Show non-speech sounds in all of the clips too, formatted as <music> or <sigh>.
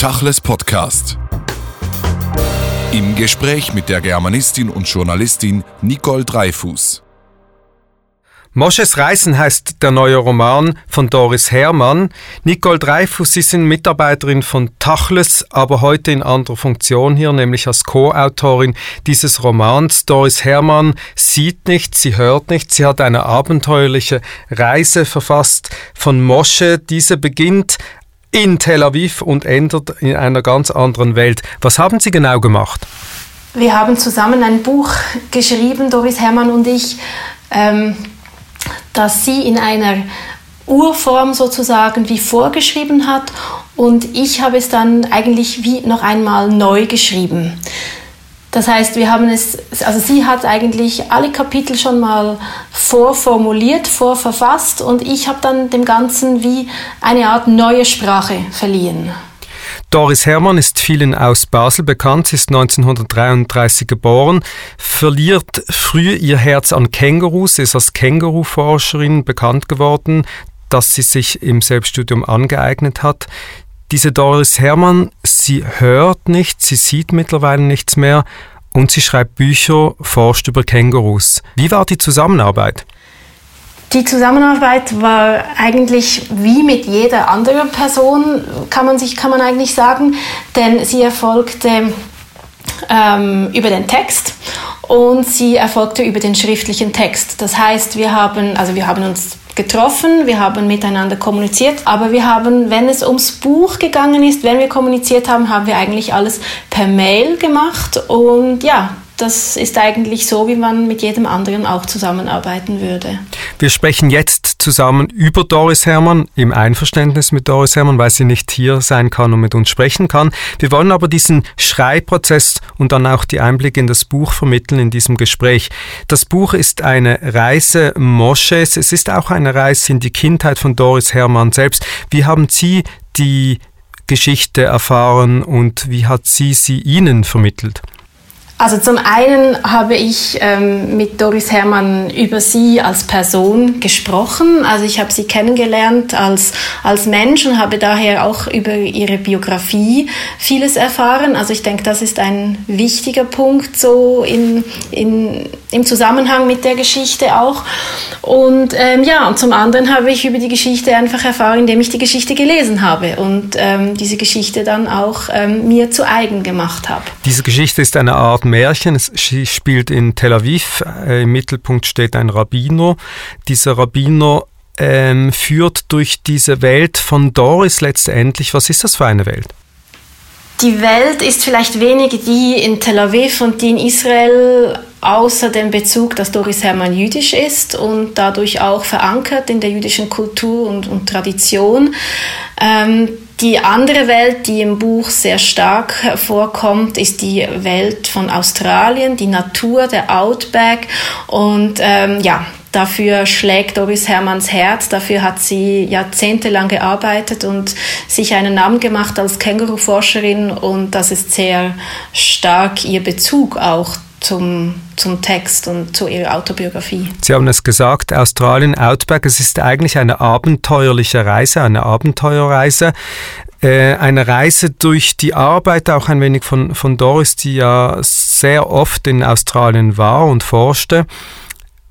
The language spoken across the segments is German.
Tachles Podcast. Im Gespräch mit der Germanistin und Journalistin Nicole Dreifuß. Mosches Reisen heißt der neue Roman von Doris Hermann. Nicole Dreifuß, Sie sind Mitarbeiterin von Tachles, aber heute in anderer Funktion hier, nämlich als Co-Autorin dieses Romans. Doris Hermann sieht nichts, sie hört nichts, sie hat eine abenteuerliche Reise verfasst von Mosche. Diese beginnt in Tel Aviv und endet in einer ganz anderen Welt. Was haben Sie genau gemacht? Wir haben zusammen ein Buch geschrieben, Doris Hermann und ich. Ähm dass sie in einer Urform sozusagen wie vorgeschrieben hat und ich habe es dann eigentlich wie noch einmal neu geschrieben. Das heißt, wir haben es, also sie hat eigentlich alle Kapitel schon mal vorformuliert, vorverfasst und ich habe dann dem Ganzen wie eine Art neue Sprache verliehen. Doris Hermann ist vielen aus Basel bekannt. Sie ist 1933 geboren, verliert früh ihr Herz an Kängurus, ist als Känguruforscherin bekannt geworden, das sie sich im Selbststudium angeeignet hat. Diese Doris Hermann, sie hört nichts, sie sieht mittlerweile nichts mehr und sie schreibt Bücher, forscht über Kängurus. Wie war die Zusammenarbeit? Die Zusammenarbeit war eigentlich wie mit jeder anderen Person, kann man, sich, kann man eigentlich sagen, denn sie erfolgte ähm, über den Text und sie erfolgte über den schriftlichen Text. Das heißt, wir haben, also wir haben uns getroffen, wir haben miteinander kommuniziert, aber wir haben, wenn es ums Buch gegangen ist, wenn wir kommuniziert haben, haben wir eigentlich alles per Mail gemacht und ja, das ist eigentlich so, wie man mit jedem anderen auch zusammenarbeiten würde. Wir sprechen jetzt zusammen über Doris Hermann im Einverständnis mit Doris Hermann, weil sie nicht hier sein kann und mit uns sprechen kann. Wir wollen aber diesen Schreibprozess und dann auch die Einblicke in das Buch vermitteln in diesem Gespräch. Das Buch ist eine Reise Mosches. Es ist auch eine Reise in die Kindheit von Doris Hermann selbst. Wie haben Sie die Geschichte erfahren und wie hat sie sie Ihnen vermittelt? Also zum einen habe ich ähm, mit Doris Hermann über sie als Person gesprochen. Also ich habe sie kennengelernt als, als Mensch und habe daher auch über ihre Biografie vieles erfahren. Also ich denke, das ist ein wichtiger Punkt so in, in, im Zusammenhang mit der Geschichte auch. Und ähm, ja, und zum anderen habe ich über die Geschichte einfach erfahren, indem ich die Geschichte gelesen habe und ähm, diese Geschichte dann auch ähm, mir zu eigen gemacht habe. Diese Geschichte ist eine Art Märchen. Es spielt in Tel Aviv. Äh, Im Mittelpunkt steht ein Rabbiner. Dieser Rabbiner ähm, führt durch diese Welt von Doris letztendlich. Was ist das für eine Welt? Die Welt ist vielleicht weniger die in Tel Aviv und die in Israel, außer dem Bezug, dass Doris Hermann jüdisch ist und dadurch auch verankert in der jüdischen Kultur und, und Tradition. Ähm, die andere Welt, die im Buch sehr stark hervorkommt, ist die Welt von Australien, die Natur, der Outback. Und ähm, ja, Dafür schlägt Doris Hermanns Herz, dafür hat sie jahrzehntelang gearbeitet und sich einen Namen gemacht als Känguruforscherin und das ist sehr stark ihr Bezug auch zum, zum Text und zu ihrer Autobiografie. Sie haben es gesagt, Australien, Outback, es ist eigentlich eine abenteuerliche Reise, eine Abenteuerreise. Äh, eine Reise durch die Arbeit auch ein wenig von, von Doris, die ja sehr oft in Australien war und forschte.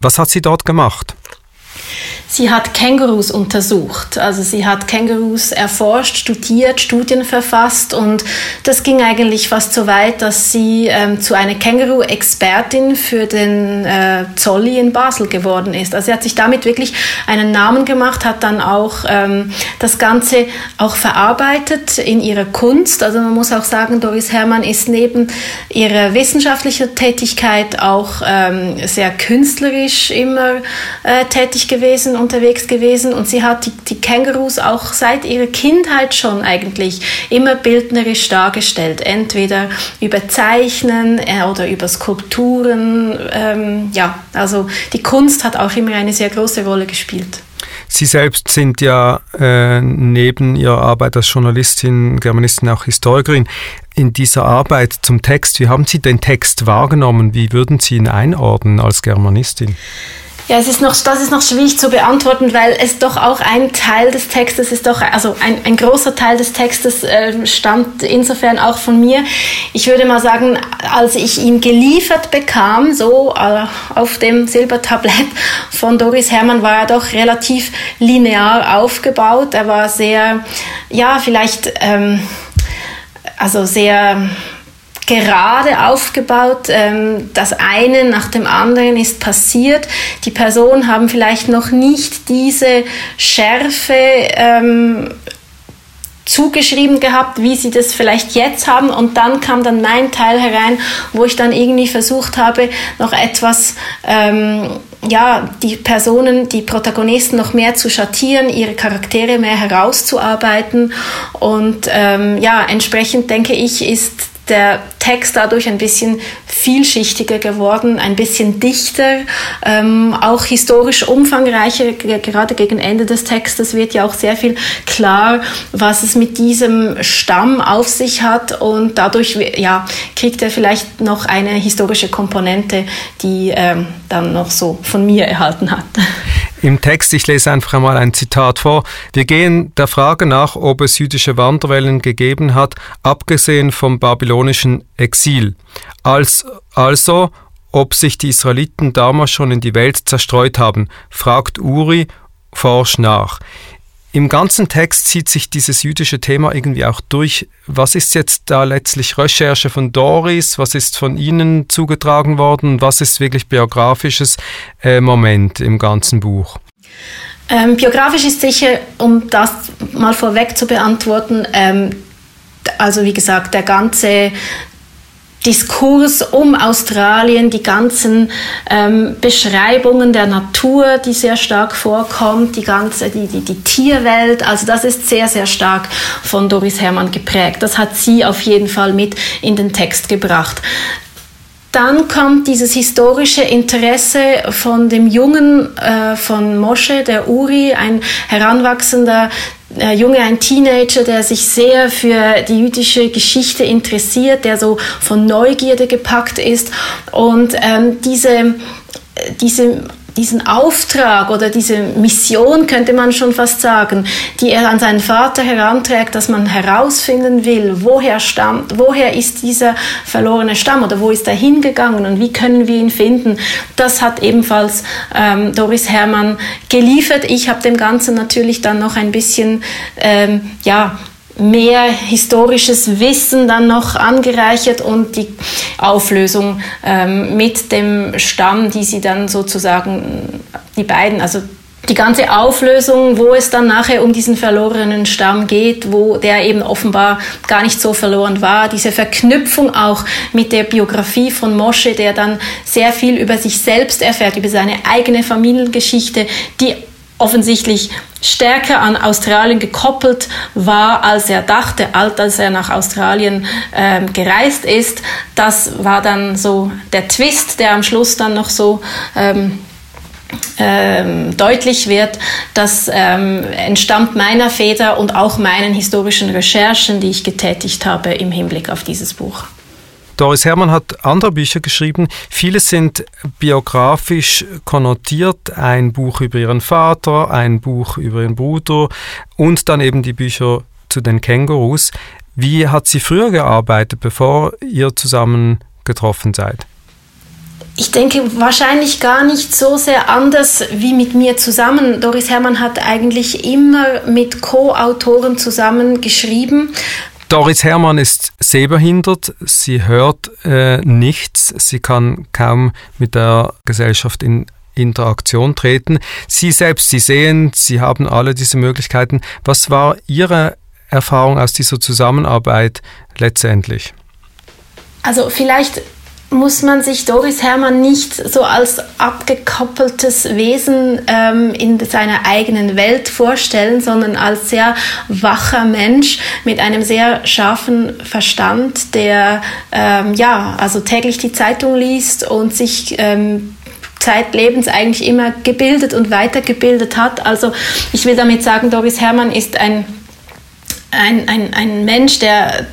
Was hat sie dort gemacht? Sie hat Kängurus untersucht. Also sie hat Kängurus erforscht, studiert, Studien verfasst und das ging eigentlich fast so weit, dass sie ähm, zu einer Känguru-Expertin für den äh, Zolli in Basel geworden ist. Also sie hat sich damit wirklich einen Namen gemacht, hat dann auch ähm, das Ganze auch verarbeitet in ihrer Kunst. Also man muss auch sagen, Doris Hermann ist neben ihrer wissenschaftlichen Tätigkeit auch ähm, sehr künstlerisch immer äh, tätig gewesen unterwegs gewesen und sie hat die, die Kängurus auch seit ihrer Kindheit schon eigentlich immer bildnerisch dargestellt. Entweder über Zeichnen äh, oder über Skulpturen. Ähm, ja, also die Kunst hat auch immer eine sehr große Rolle gespielt. Sie selbst sind ja äh, neben Ihrer Arbeit als Journalistin, Germanistin auch Historikerin. In dieser Arbeit zum Text, wie haben Sie den Text wahrgenommen? Wie würden Sie ihn einordnen als Germanistin? Ja, es ist noch, das ist noch schwierig zu beantworten, weil es doch auch ein Teil des Textes ist doch, also ein, ein großer Teil des Textes äh, stammt insofern auch von mir. Ich würde mal sagen, als ich ihn geliefert bekam, so äh, auf dem Silbertablett von Doris Hermann, war er doch relativ linear aufgebaut. Er war sehr, ja, vielleicht, ähm, also sehr gerade aufgebaut. Ähm, das eine nach dem anderen ist passiert. Die Personen haben vielleicht noch nicht diese Schärfe ähm, zugeschrieben gehabt, wie sie das vielleicht jetzt haben. Und dann kam dann mein Teil herein, wo ich dann irgendwie versucht habe, noch etwas, ähm, ja, die Personen, die Protagonisten noch mehr zu schattieren, ihre Charaktere mehr herauszuarbeiten. Und ähm, ja, entsprechend denke ich, ist der Text dadurch ein bisschen vielschichtiger geworden, ein bisschen dichter, ähm, auch historisch umfangreicher. Gerade gegen Ende des Textes wird ja auch sehr viel klar, was es mit diesem Stamm auf sich hat und dadurch ja, kriegt er vielleicht noch eine historische Komponente, die ähm, dann noch so von mir erhalten hat. <laughs> Im Text, ich lese einfach einmal ein Zitat vor. Wir gehen der Frage nach, ob es jüdische Wanderwellen gegeben hat, abgesehen vom babylonischen Exil. Als, also, ob sich die Israeliten damals schon in die Welt zerstreut haben, fragt Uri forsch nach. Im ganzen Text zieht sich dieses jüdische Thema irgendwie auch durch. Was ist jetzt da letztlich Recherche von Doris? Was ist von Ihnen zugetragen worden? Was ist wirklich biografisches äh, Moment im ganzen Buch? Ähm, biografisch ist sicher, um das mal vorweg zu beantworten, ähm, also wie gesagt, der ganze Diskurs um Australien, die ganzen ähm, Beschreibungen der Natur, die sehr stark vorkommt, die ganze die, die, die Tierwelt, also das ist sehr, sehr stark von Doris Hermann geprägt. Das hat sie auf jeden Fall mit in den Text gebracht. Dann kommt dieses historische Interesse von dem Jungen äh, von Mosche, der Uri, ein heranwachsender äh, Junge, ein Teenager, der sich sehr für die jüdische Geschichte interessiert, der so von Neugierde gepackt ist. Und ähm, diese, diese diesen Auftrag oder diese Mission, könnte man schon fast sagen, die er an seinen Vater heranträgt, dass man herausfinden will, woher stammt, woher ist dieser verlorene Stamm oder wo ist er hingegangen und wie können wir ihn finden, das hat ebenfalls ähm, Doris Hermann geliefert. Ich habe dem Ganzen natürlich dann noch ein bisschen, ähm, ja, mehr historisches Wissen dann noch angereichert und die Auflösung ähm, mit dem Stamm, die sie dann sozusagen, die beiden, also die ganze Auflösung, wo es dann nachher um diesen verlorenen Stamm geht, wo der eben offenbar gar nicht so verloren war, diese Verknüpfung auch mit der Biografie von Mosche, der dann sehr viel über sich selbst erfährt, über seine eigene Familiengeschichte, die offensichtlich stärker an Australien gekoppelt war, als er dachte, als er nach Australien ähm, gereist ist. Das war dann so der Twist, der am Schluss dann noch so ähm, ähm, deutlich wird, das ähm, entstammt meiner Feder und auch meinen historischen Recherchen, die ich getätigt habe im Hinblick auf dieses Buch. Doris Hermann hat andere Bücher geschrieben. Viele sind biografisch konnotiert. Ein Buch über ihren Vater, ein Buch über ihren Bruder und dann eben die Bücher zu den Kängurus. Wie hat sie früher gearbeitet, bevor ihr zusammen getroffen seid? Ich denke wahrscheinlich gar nicht so sehr anders wie mit mir zusammen. Doris Hermann hat eigentlich immer mit Co-Autoren zusammen geschrieben. Doris Hermann ist sehbehindert, sie hört äh, nichts, sie kann kaum mit der Gesellschaft in Interaktion treten. Sie selbst, Sie sehen, Sie haben alle diese Möglichkeiten. Was war Ihre Erfahrung aus dieser Zusammenarbeit letztendlich? Also vielleicht muss man sich Doris Hermann nicht so als abgekoppeltes Wesen ähm, in seiner eigenen Welt vorstellen, sondern als sehr wacher Mensch mit einem sehr scharfen Verstand, der ähm, ja also täglich die Zeitung liest und sich ähm, zeitlebens eigentlich immer gebildet und weitergebildet hat. Also ich will damit sagen, Doris Hermann ist ein ein, ein, ein Mensch, der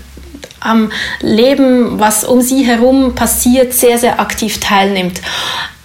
am Leben, was um sie herum passiert, sehr, sehr aktiv teilnimmt.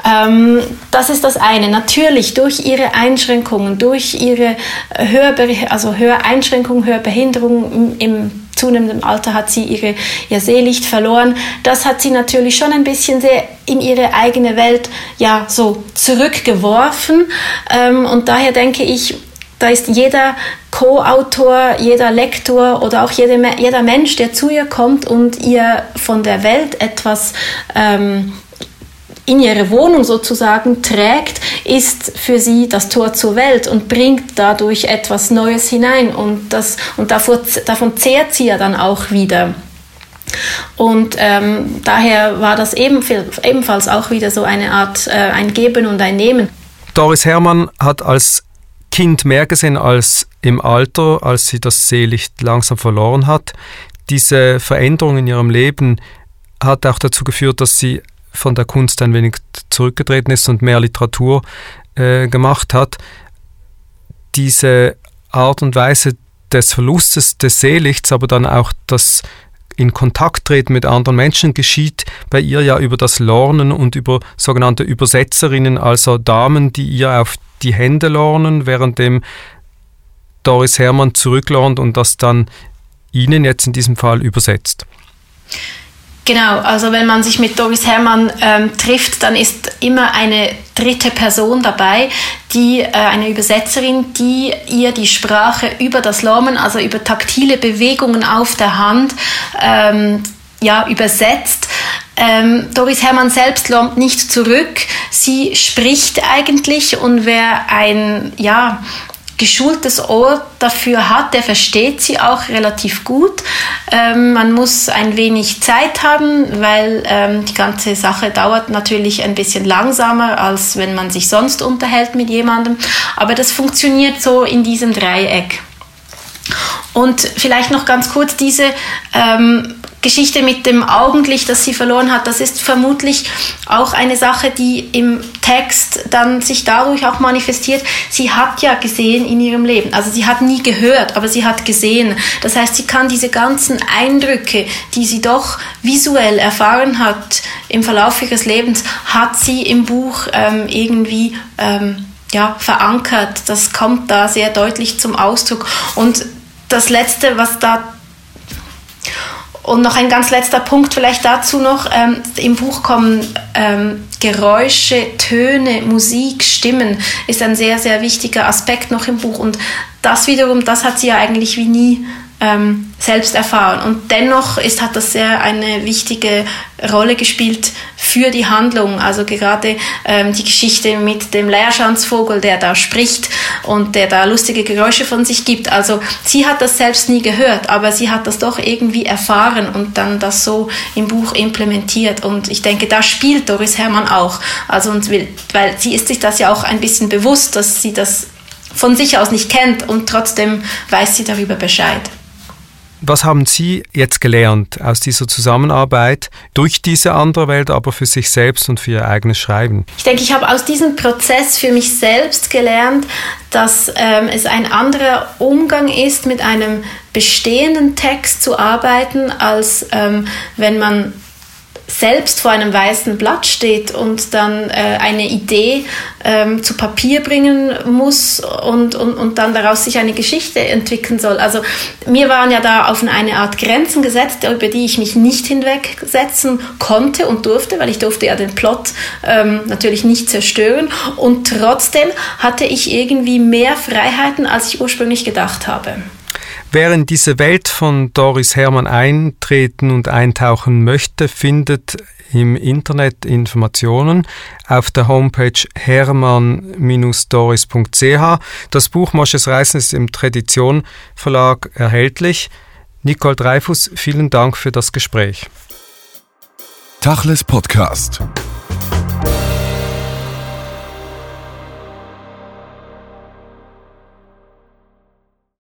Ähm, das ist das eine. Natürlich durch ihre Einschränkungen, durch ihre Hörbe also Höreinschränkungen, Hörbehinderung im zunehmendem Alter hat sie ihre, ihr Sehlicht verloren. Das hat sie natürlich schon ein bisschen sehr in ihre eigene Welt ja so zurückgeworfen. Ähm, und daher denke ich, da ist jeder Co-Autor, jeder Lektor oder auch jede, jeder Mensch, der zu ihr kommt und ihr von der Welt etwas ähm, in ihre Wohnung sozusagen trägt, ist für sie das Tor zur Welt und bringt dadurch etwas Neues hinein und, das, und davor, davon zehrt sie ja dann auch wieder. Und ähm, daher war das ebenfalls auch wieder so eine Art äh, ein Geben und ein Nehmen. Doris Herrmann hat als Kind mehr gesehen als im Alter, als sie das Seelicht langsam verloren hat. Diese Veränderung in ihrem Leben hat auch dazu geführt, dass sie von der Kunst ein wenig zurückgetreten ist und mehr Literatur äh, gemacht hat. Diese Art und Weise des Verlustes des Seelichts, aber dann auch das in Kontakt treten mit anderen Menschen geschieht bei ihr ja über das Lornen und über sogenannte Übersetzerinnen, also Damen, die ihr auf die Hände lornen, währenddem Doris Hermann zurücklernt und das dann Ihnen jetzt in diesem Fall übersetzt. Genau, also wenn man sich mit Doris Hermann ähm, trifft, dann ist immer eine dritte Person dabei, die äh, eine Übersetzerin, die ihr die Sprache über das Lormen, also über taktile Bewegungen auf der Hand, ähm, ja, übersetzt. Ähm, Doris Hermann selbst lommt nicht zurück. Sie spricht eigentlich und wer ein, ja, geschultes Ohr dafür hat, der versteht sie auch relativ gut. Ähm, man muss ein wenig Zeit haben, weil ähm, die ganze Sache dauert natürlich ein bisschen langsamer, als wenn man sich sonst unterhält mit jemandem. Aber das funktioniert so in diesem Dreieck. Und vielleicht noch ganz kurz diese ähm, Geschichte mit dem Augenlicht, das sie verloren hat, das ist vermutlich auch eine Sache, die im Text dann sich dadurch auch manifestiert. Sie hat ja gesehen in ihrem Leben. Also sie hat nie gehört, aber sie hat gesehen. Das heißt, sie kann diese ganzen Eindrücke, die sie doch visuell erfahren hat im Verlauf ihres Lebens, hat sie im Buch ähm, irgendwie ähm, ja, verankert. Das kommt da sehr deutlich zum Ausdruck. Und das Letzte, was da und noch ein ganz letzter Punkt vielleicht dazu noch. Ähm, Im Buch kommen ähm, Geräusche, Töne, Musik, Stimmen, ist ein sehr, sehr wichtiger Aspekt noch im Buch. Und das wiederum, das hat sie ja eigentlich wie nie ähm, selbst erfahren. Und dennoch ist, hat das sehr eine wichtige Rolle gespielt für die Handlung. Also gerade ähm, die Geschichte mit dem Leerschanzvogel, der da spricht und der da lustige Geräusche von sich gibt. Also sie hat das selbst nie gehört, aber sie hat das doch irgendwie erfahren und dann das so im Buch implementiert. Und ich denke, da spielt Doris Herrmann auch. Also und will, weil sie ist sich das ja auch ein bisschen bewusst, dass sie das von sich aus nicht kennt und trotzdem weiß sie darüber Bescheid. Was haben Sie jetzt gelernt aus dieser Zusammenarbeit durch diese andere Welt, aber für sich selbst und für Ihr eigenes Schreiben? Ich denke, ich habe aus diesem Prozess für mich selbst gelernt, dass ähm, es ein anderer Umgang ist, mit einem bestehenden Text zu arbeiten, als ähm, wenn man selbst vor einem weißen Blatt steht und dann äh, eine Idee ähm, zu Papier bringen muss und, und, und dann daraus sich eine Geschichte entwickeln soll. Also mir waren ja da auf eine Art Grenzen gesetzt, über die ich mich nicht hinwegsetzen konnte und durfte, weil ich durfte ja den Plot ähm, natürlich nicht zerstören und trotzdem hatte ich irgendwie mehr Freiheiten, als ich ursprünglich gedacht habe. Wer in diese Welt von Doris Hermann eintreten und eintauchen möchte, findet im Internet Informationen auf der Homepage hermann-doris.ch. Das Buch Mosches Reisen ist im Tradition Verlag erhältlich. Nicole Dreifuss, vielen Dank für das Gespräch. Tachles Podcast.